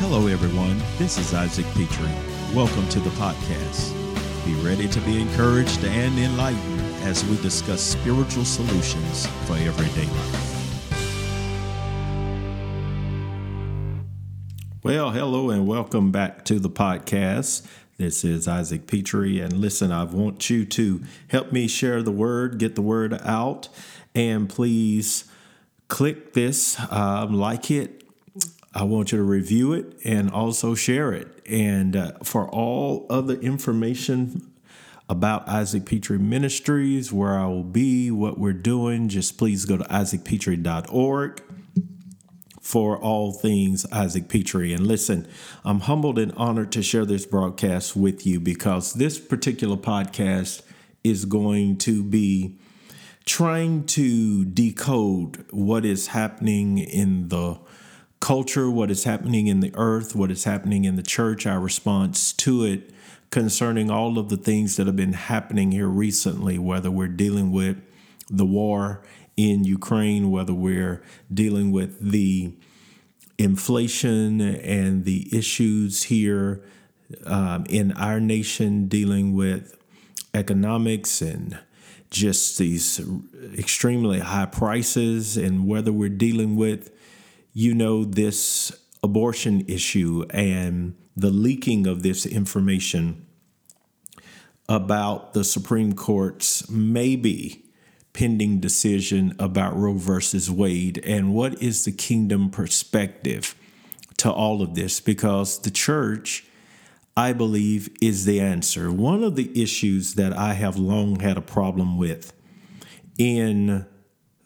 Hello, everyone. This is Isaac Pitre. Welcome to the podcast. Be ready to be encouraged and enlightened as we discuss spiritual solutions for everyday life. Well, hello, and welcome back to the podcast. This is Isaac Pitre. And listen, I want you to help me share the word, get the word out, and please click this, um, like it, I want you to review it and also share it. And uh, for all other information about Isaac Pitre Ministries, where I will be, what we're doing, just please go to isaacpitre.org for all things Isaac Pitre. And listen, I'm humbled and honored to share this broadcast with you because this particular podcast is going to be trying to decode what is happening in the culture, what is happening in the earth, what is happening in the church, our response to it concerning all of the things that have been happening here recently, whether we're dealing with the war in Ukraine, whether we're dealing with the inflation and the issues here um, in our nation, dealing with economics and just these extremely high prices, and whether we're dealing with you know, this abortion issue and the leaking of this information about the Supreme Court's maybe pending decision about Roe versus Wade and what is the kingdom perspective to all of this because the church I believe is the answer. One of the issues that I have long had a problem with in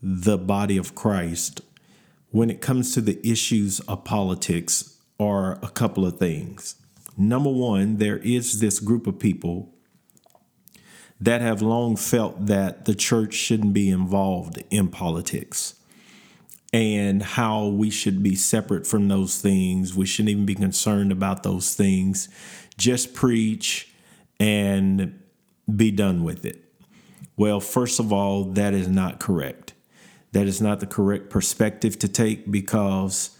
the body of Christ when it comes to the issues of politics are a couple of things. Number one, there is this group of people that have long felt that the church shouldn't be involved in politics and how we should be separate from those things. We shouldn't even be concerned about those things. Just preach and be done with it. Well, first of all, that is not correct. That is not the correct perspective to take because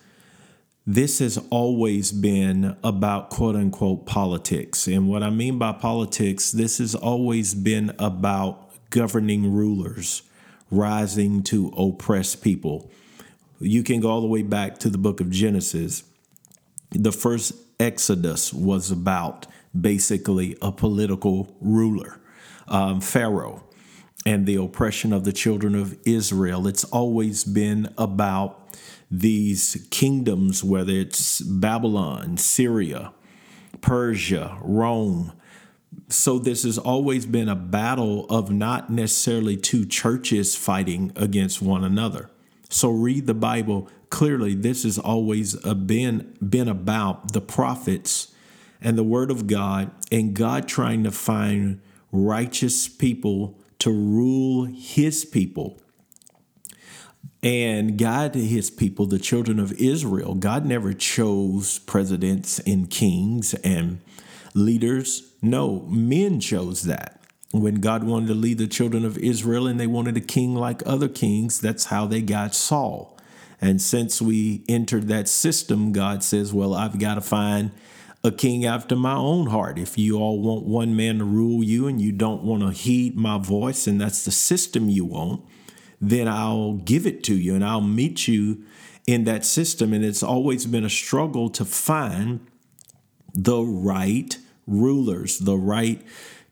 this has always been about quote unquote politics. And what I mean by politics, this has always been about governing rulers rising to oppress people. You can go all the way back to the book of Genesis. The first Exodus was about basically a political ruler, um, Pharaoh and the oppression of the children of Israel. It's always been about these kingdoms, whether it's Babylon, Syria, Persia, Rome. So, this has always been a battle of not necessarily two churches fighting against one another. So, read the Bible clearly. This has always been, been about the prophets and the Word of God, and God trying to find righteous people to rule his people and guide his people, the children of Israel. God never chose presidents and kings and leaders. No, men chose that. When God wanted to lead the children of Israel and they wanted a king like other kings, that's how they got Saul. And since we entered that system, God says, Well, I've got to find a king after my own heart. If you all want one man to rule you and you don't want to heed my voice, and that's the system you want, then I'll give it to you and I'll meet you in that system. And it's always been a struggle to find the right rulers, the right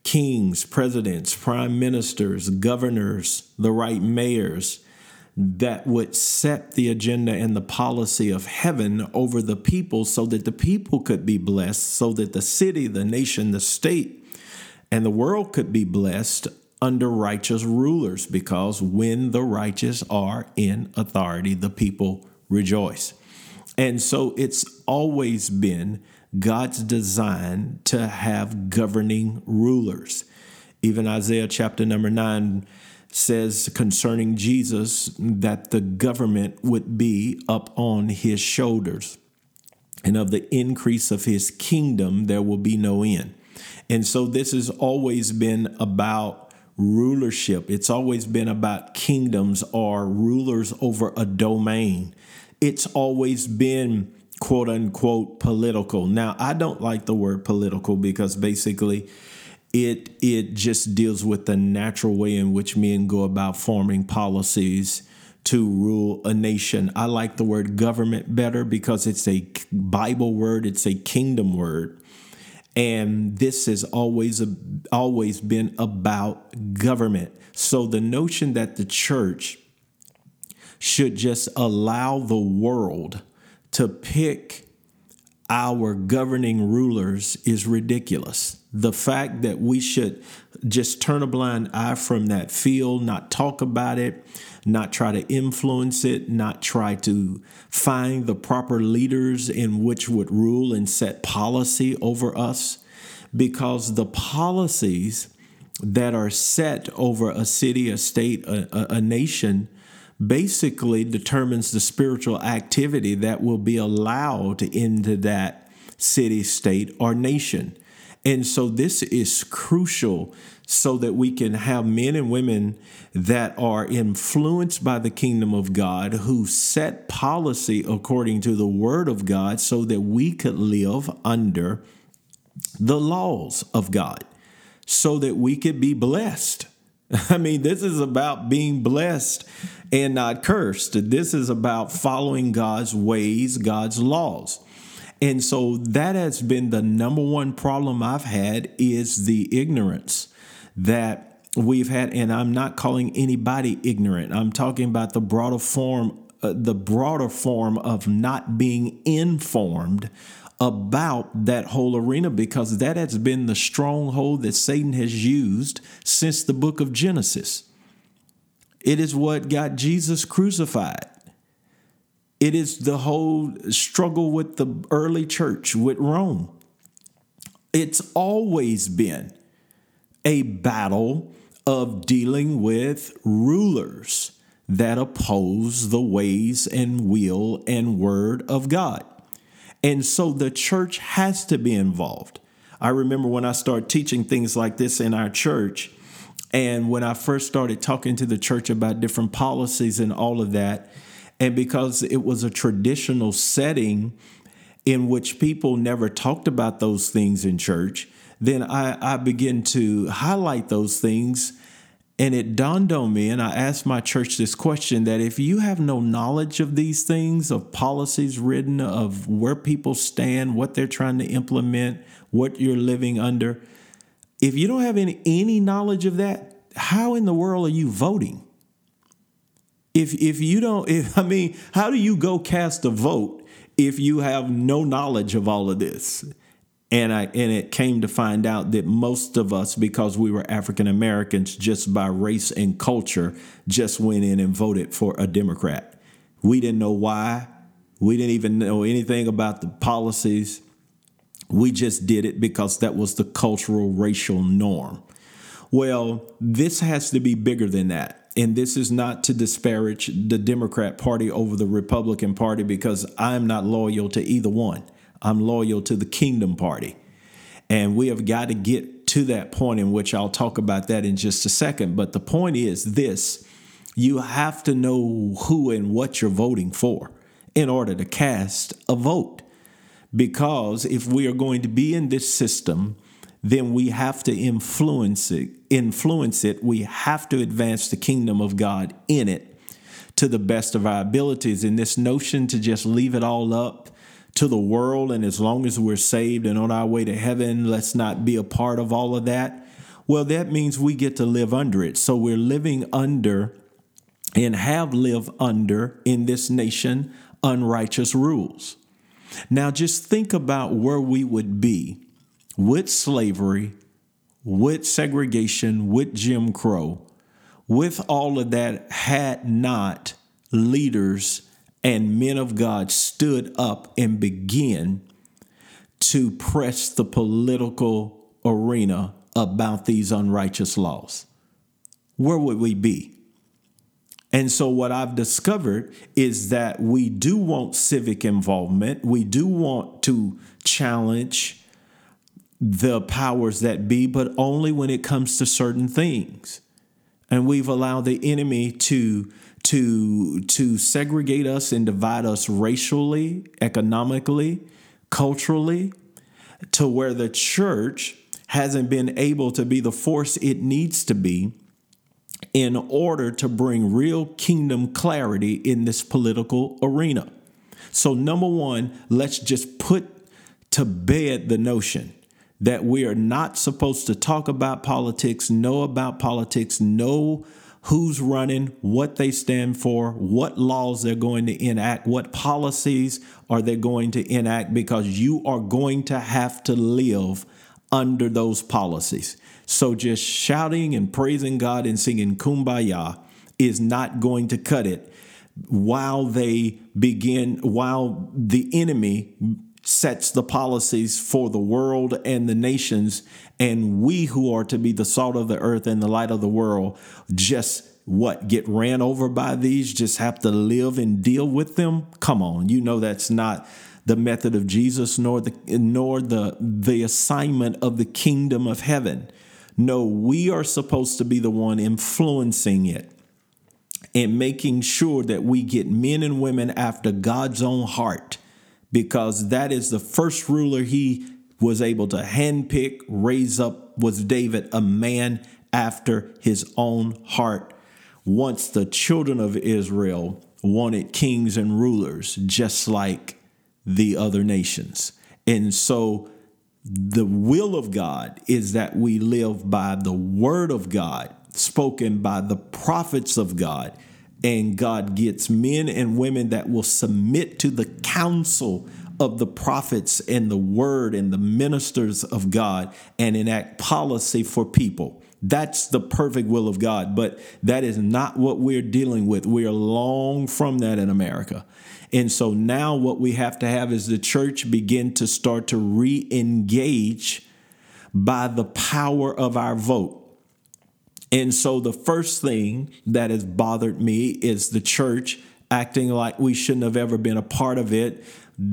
kings, presidents, prime ministers, governors, the right mayors that would set the agenda and the policy of heaven over the people so that the people could be blessed, so that the city, the nation, the state, and the world could be blessed under righteous rulers because when the righteous are in authority, the people rejoice. And so it's always been God's design to have governing rulers. Even Isaiah chapter number 9 says concerning Jesus that the government would be up on his shoulders. And of the increase of his kingdom, there will be no end. And so this has always been about rulership. It's always been about kingdoms or rulers over a domain. It's always been quote unquote political. Now, I don't like the word political because basically it it just deals with the natural way in which men go about forming policies to rule a nation. I like the word government better because it's a Bible word, it's a kingdom word. And this has always always been about government. So the notion that the church should just allow the world to pick our governing rulers is ridiculous. The fact that we should just turn a blind eye from that field, not talk about it, not try to influence it, not try to find the proper leaders in which would rule and set policy over us, because the policies that are set over a city, a state, a, a, a nation basically determines the spiritual activity that will be allowed into that city, state, or nation. And so this is crucial so that we can have men and women that are influenced by the kingdom of God who set policy according to the word of God so that we could live under the laws of God so that we could be blessed. I mean, this is about being blessed and not cursed. This is about following God's ways, God's laws. And so that has been the number one problem I've had is the ignorance that we've had and I'm not calling anybody ignorant. I'm talking about the broader form uh, the broader form of not being informed about that whole arena because that has been the stronghold that Satan has used since the book of Genesis. It is what got Jesus crucified. It is the whole struggle with the early church, with Rome. It's always been a battle of dealing with rulers that oppose the ways and will and word of God. And so the church has to be involved. I remember when I started teaching things like this in our church, and when I first started talking to the church about different policies and all of that, and because it was a traditional setting in which people never talked about those things in church, then I, I began to highlight those things. And it dawned on me, and I asked my church this question that if you have no knowledge of these things, of policies written, of where people stand, what they're trying to implement, what you're living under, if you don't have any, any knowledge of that, how in the world are you voting? if if you don't if i mean how do you go cast a vote if you have no knowledge of all of this and i and it came to find out that most of us because we were african americans just by race and culture just went in and voted for a democrat. We didn't know why. We didn't even know anything about the policies. We just did it because that was the cultural racial norm. Well this has to be bigger than that. And this is not to disparage the Democrat Party over the Republican Party because I'm not loyal to either one. I'm loyal to the Kingdom Party. And we have got to get to that point in which I'll talk about that in just a second. But the point is this you have to know who and what you're voting for in order to cast a vote. Because if we are going to be in this system, then we have to influence it influence it we have to advance the kingdom of god in it to the best of our abilities and this notion to just leave it all up to the world and as long as we're saved and on our way to heaven let's not be a part of all of that. Well that means we get to live under it. So we're living under and have lived under in this nation unrighteous rules. Now just think about where we would be with slavery, with segregation, with Jim Crow, with all of that, had not leaders and men of God stood up and began to press the political arena about these unrighteous laws? Where would we be? And so, what I've discovered is that we do want civic involvement. We do want to challenge the powers that be, but only when it comes to certain things. And we've allowed the enemy to to to segregate us and divide us racially, economically, culturally, to where the church hasn't been able to be the force it needs to be in order to bring real kingdom clarity in this political arena. So, number one, let's just put to bed the notion that we are not supposed to talk about politics, know about politics, know who's running, what they stand for, what laws they're going to enact, what policies are they going to enact, because you are going to have to live under those policies. So just shouting and praising God and singing kumbaya is not going to cut it while they begin, while the enemy sets the policies for the world and the nations, and we who are to be the salt of the earth and the light of the world just what get ran over by these just have to live and deal with them? Come on you know that's not the method of Jesus nor the nor the the assignment of the kingdom of heaven. No we are supposed to be the one influencing it and making sure that we get men and women after God's own heart because that is the first ruler he was able to handpick, raise up was David, a man after his own heart. Once the children of Israel wanted kings and rulers just like the other nations. And so the will of God is that we live by the word of God spoken by the prophets of God and God gets men and women that will submit to the counsel of the prophets and the word and the ministers of God and enact policy for people. That's the perfect will of God, but that is not what we're dealing with. We are long from that in America. And so now what we have to have is the church begin to start to re engage by the power of our vote. And so the first thing that has bothered me is the church acting like we shouldn't have ever been a part of it,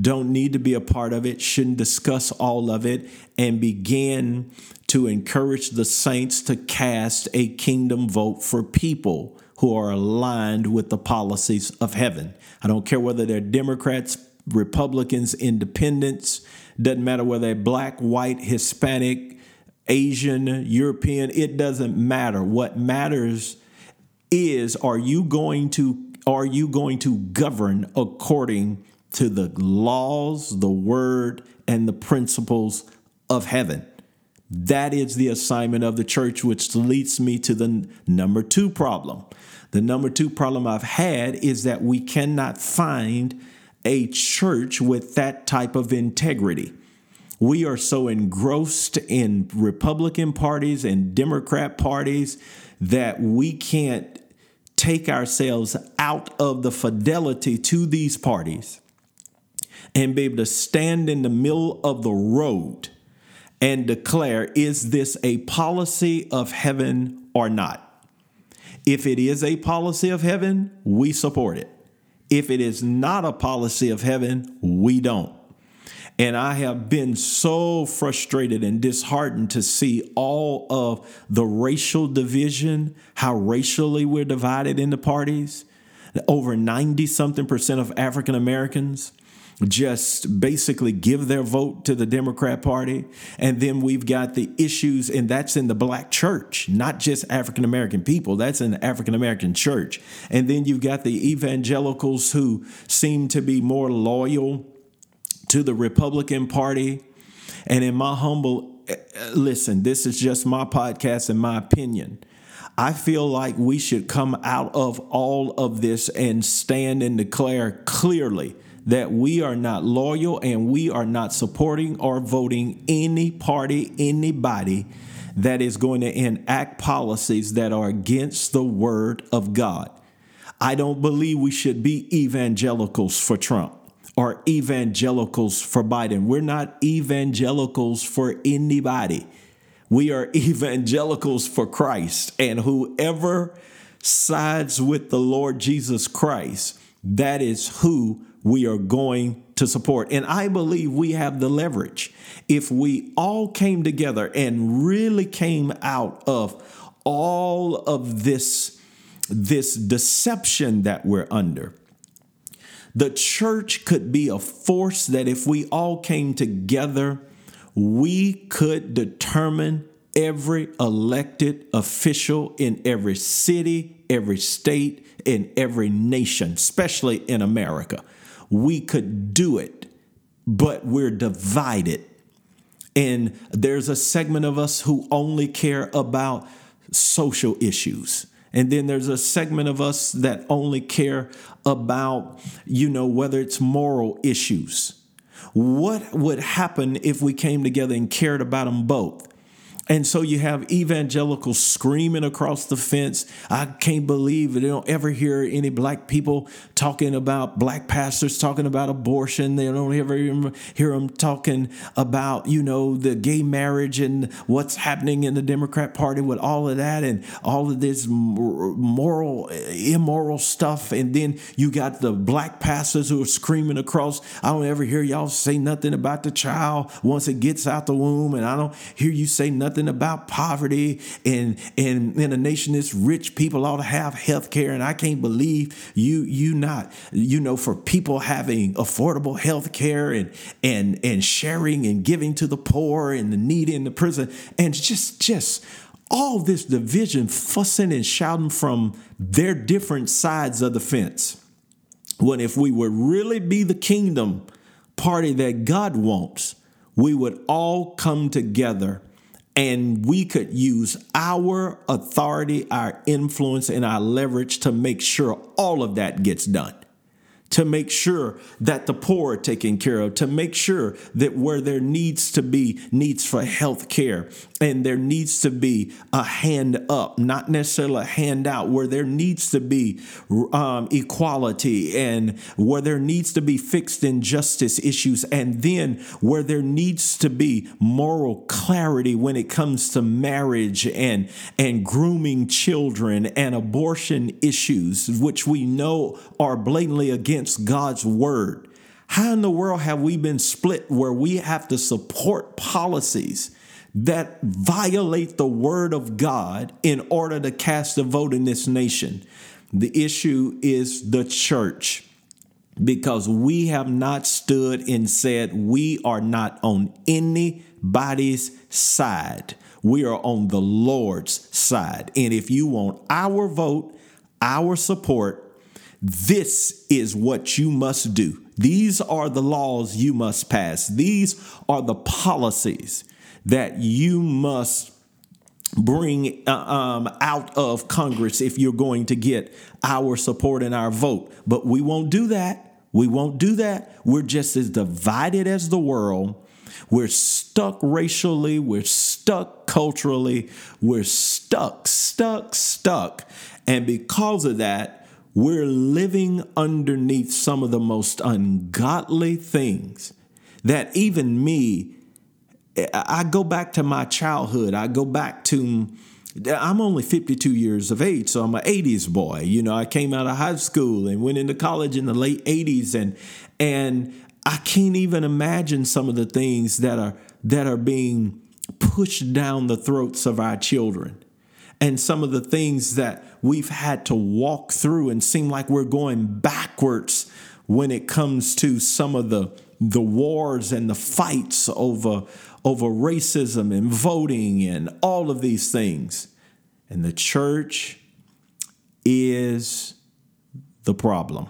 don't need to be a part of it, shouldn't discuss all of it, and begin to encourage the saints to cast a kingdom vote for people who are aligned with the policies of heaven. I don't care whether they're Democrats, Republicans, independents, doesn't matter whether they're black, white, Hispanic, Asian, European, it doesn't matter. What matters is are you going to are you going to govern according to the laws, the word and the principles of heaven? That is the assignment of the church, which leads me to the number two problem. The number two problem I've had is that we cannot find a church with that type of integrity. We are so engrossed in Republican parties and Democrat parties that we can't take ourselves out of the fidelity to these parties and be able to stand in the middle of the road and declare is this a policy of heaven or not? If it is a policy of heaven, we support it. If it is not a policy of heaven, we don't. And I have been so frustrated and disheartened to see all of the racial division, how racially we're divided into parties. Over 90 something percent of African Americans just basically give their vote to the Democrat Party. And then we've got the issues, and that's in the black church, not just African American people, that's in the African American church. And then you've got the evangelicals who seem to be more loyal to the Republican Party. And in my humble, eh, eh, listen, this is just my podcast and my opinion. I feel like we should come out of all of this and stand and declare clearly that we are not loyal and we are not supporting or voting any party, anybody that is going to enact policies that are against the word of God. I don't believe we should be evangelicals for Trump are evangelicals for Biden. We're not evangelicals for anybody. We are evangelicals for Christ. And whoever sides with the Lord Jesus Christ, that is who we are going to support. And I believe we have the leverage. If we all came together and really came out of all of this this deception that we're under. The church could be a force that if we all came together, we could determine every elected official in every city, every state, in every nation, especially in America. We could do it, but we're divided. And there's a segment of us who only care about social issues. And then there's a segment of us that only care about, you know, whether it's moral issues. What would happen if we came together and cared about them both? And so you have evangelicals screaming across the fence. I can't believe they don't ever hear any black people talking about black pastors talking about abortion. They don't ever hear them talking about, you know, the gay marriage and what's happening in the Democrat Party with all of that and all of this moral, immoral stuff. And then you got the black pastors who are screaming across. I don't ever hear y'all say nothing about the child once it gets out the womb. And I don't hear you say nothing nothing about poverty and and in a nation that's rich people ought to have health care and I can't believe you you not you know for people having affordable health care and and and sharing and giving to the poor and the needy in the prison. And just just all this division fussing and shouting from their different sides of the fence. When if we would really be the kingdom party that God wants we would all come together and we could use our authority, our influence, and our leverage to make sure all of that gets done. To make sure that the poor are taken care of, to make sure that where there needs to be needs for health care and there needs to be a hand up, not necessarily a hand out, where there needs to be um, equality and where there needs to be fixed injustice issues, and then where there needs to be moral clarity when it comes to marriage and, and grooming children and abortion issues, which we know are blatantly against God's word. How in the world have we been split where we have to support policies that violate the word of God in order to cast a vote in this nation? The issue is the church because we have not stood and said we are not on anybody's side. We are on the Lord's side. And if you want our vote, our support, this is what you must do. These are the laws you must pass. These are the policies that you must bring uh, um, out of Congress if you're going to get our support and our vote. But we won't do that. We won't do that. We're just as divided as the world. We're stuck racially. We're stuck culturally. We're stuck, stuck, stuck. And because of that, we're living underneath some of the most ungodly things that even me, I go back to my childhood. I go back to, I'm only 52 years of age, so I'm an 80s boy. You know, I came out of high school and went into college in the late 80s and, and I can't even imagine some of the things that are, that are being pushed down the throats of our children and some of the things that we've had to walk through and seem like we're going backwards when it comes to some of the the wars and the fights over over racism and voting and all of these things. And the church is the problem.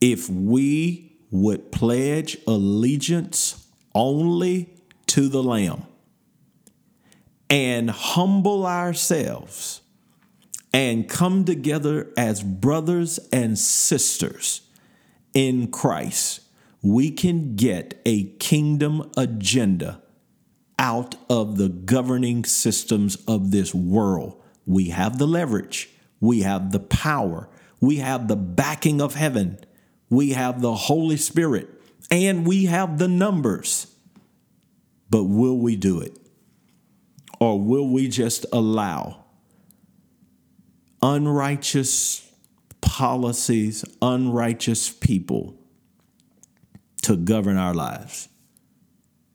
If we would pledge allegiance only to the Lamb, and humble ourselves and come together as brothers and sisters in Christ, we can get a kingdom agenda out of the governing systems of this world. We have the leverage, we have the power, we have the backing of heaven, we have the Holy Spirit, and we have the numbers. But will we do it? Or will we just allow unrighteous policies, unrighteous people to govern our lives?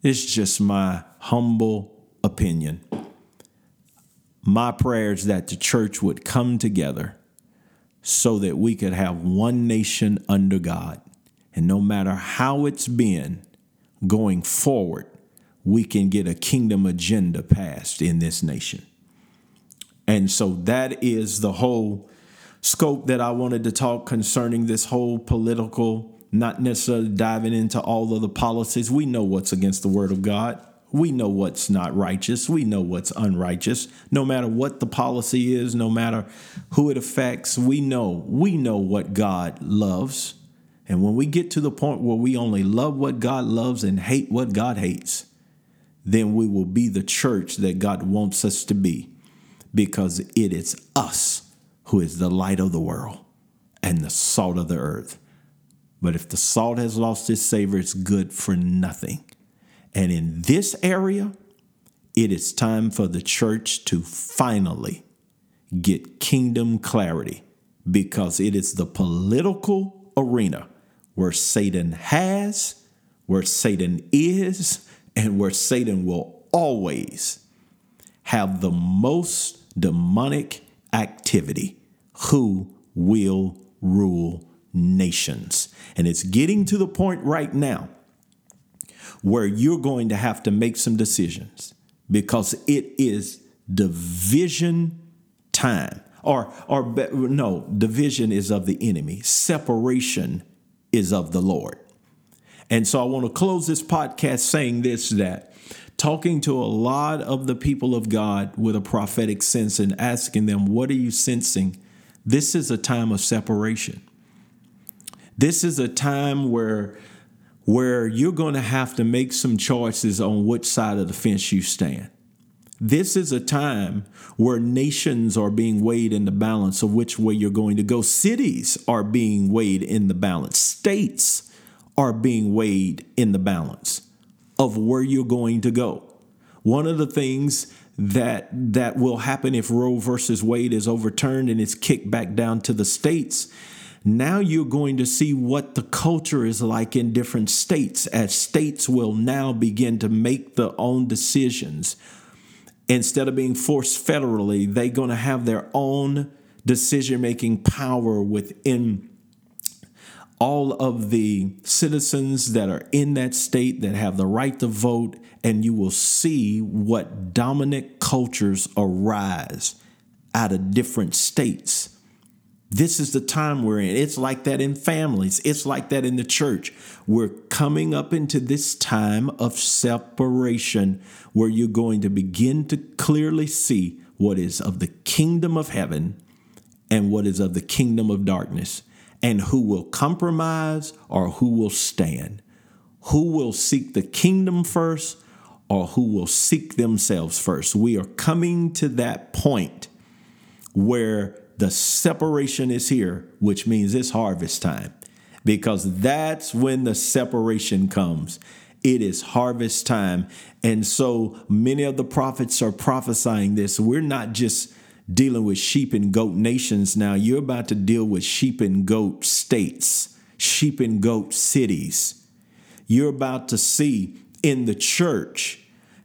It's just my humble opinion. my prayer is that the church would come together so that we could have one nation under God. And no matter how it's been going forward, we can get a kingdom agenda passed in this nation. And so that is the whole scope that I wanted to talk concerning this whole political, not necessarily diving into all of the policies. We know what's against the word of God. We know what's not righteous. We know what's unrighteous. No matter what the policy is, no matter who it affects, we know. We know what God loves. And when we get to the point where we only love what God loves and hate what God hates, then we will be the church that God wants us to be because it is us who is the light of the world and the salt of the earth. But if the salt has lost its savor, it's good for nothing. And in this area, it is time for the church to finally get kingdom clarity because it is the political arena where Satan has, where Satan is, and where Satan will always have the most demonic activity. Who will rule nations? And it's getting to the point right now where you're going to have to make some decisions because it is division time. Or, or no, division is of the enemy, separation is of the Lord. And so I want to close this podcast saying this that talking to a lot of the people of God with a prophetic sense and asking them, What are you sensing? This is a time of separation. This is a time where where you're going to have to make some choices on which side of the fence you stand. This is a time where nations are being weighed in the balance of which way you're going to go. Cities are being weighed in the balance. States are being weighed in the balance of where you're going to go. One of the things that that will happen if Roe versus Wade is overturned and it's kicked back down to the states now you're going to see what the culture is like in different states as states will now begin to make their own decisions. Instead of being forced federally, they're going to have their own decision making power within all of the citizens that are in that state that have the right to vote, and you will see what dominant cultures arise out of different states this is the time we're in. It's like that in families, it's like that in the church. We're coming up into this time of separation where you're going to begin to clearly see what is of the kingdom of heaven and what is of the kingdom of darkness, and who will compromise or who will stand. Who will seek the kingdom first or who will seek themselves first. We are coming to that point where the separation is here, which means it's harvest time, because that's when the separation comes. It is harvest time. And so many of the prophets are prophesying this. We're not just dealing with sheep and goat nations now, you're about to deal with sheep and goat states, sheep and goat cities. You're about to see in the church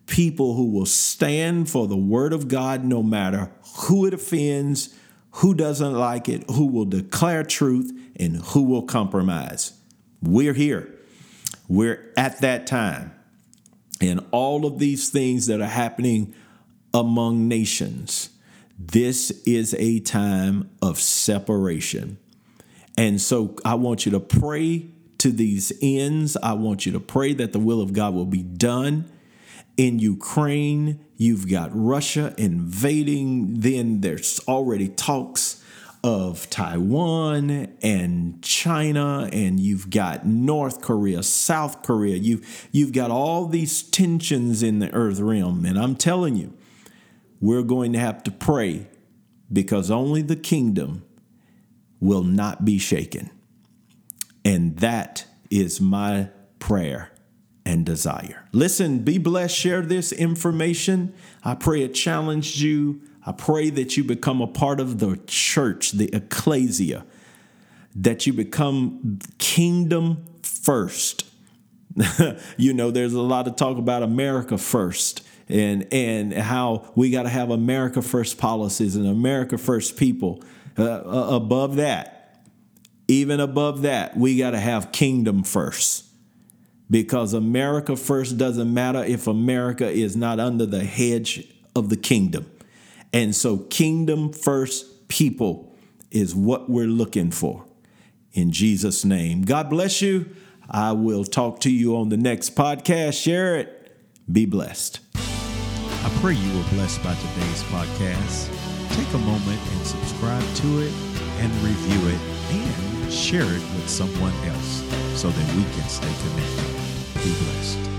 people who will stand for the word of God no matter who it offends, who doesn't like it, who will declare truth, and who will compromise. We're here. We're at that time. And all of these things that are happening among nations, this is a time of separation. And so I want you to pray to these ends. I want you to pray that the will of God will be done in Ukraine, you've got Russia invading. Then there's already talks of Taiwan and China, and you've got North Korea, South Korea. You've, you've got all these tensions in the earth realm. And I'm telling you, we're going to have to pray because only the kingdom will not be shaken. And that is my prayer and desire. Listen, be blessed, share this information. I pray it challenged you. I pray that you become a part of the church, the ecclesia, that you become kingdom first. you know, there's a lot of talk about America first. and and how we got to have America first policies and America first people. Uh, uh above that, even above that, we got to have kingdom first. Because America first doesn't matter if America is not under the hedge of the kingdom. And so, kingdom first people is what we're looking for. In Jesus' name. God bless you. I will talk to you on the next podcast. Share it. Be blessed. I pray you were blessed by today's podcast. Take a moment and subscribe to it and review it and share it with someone else so that we can stay connected. Be blessed.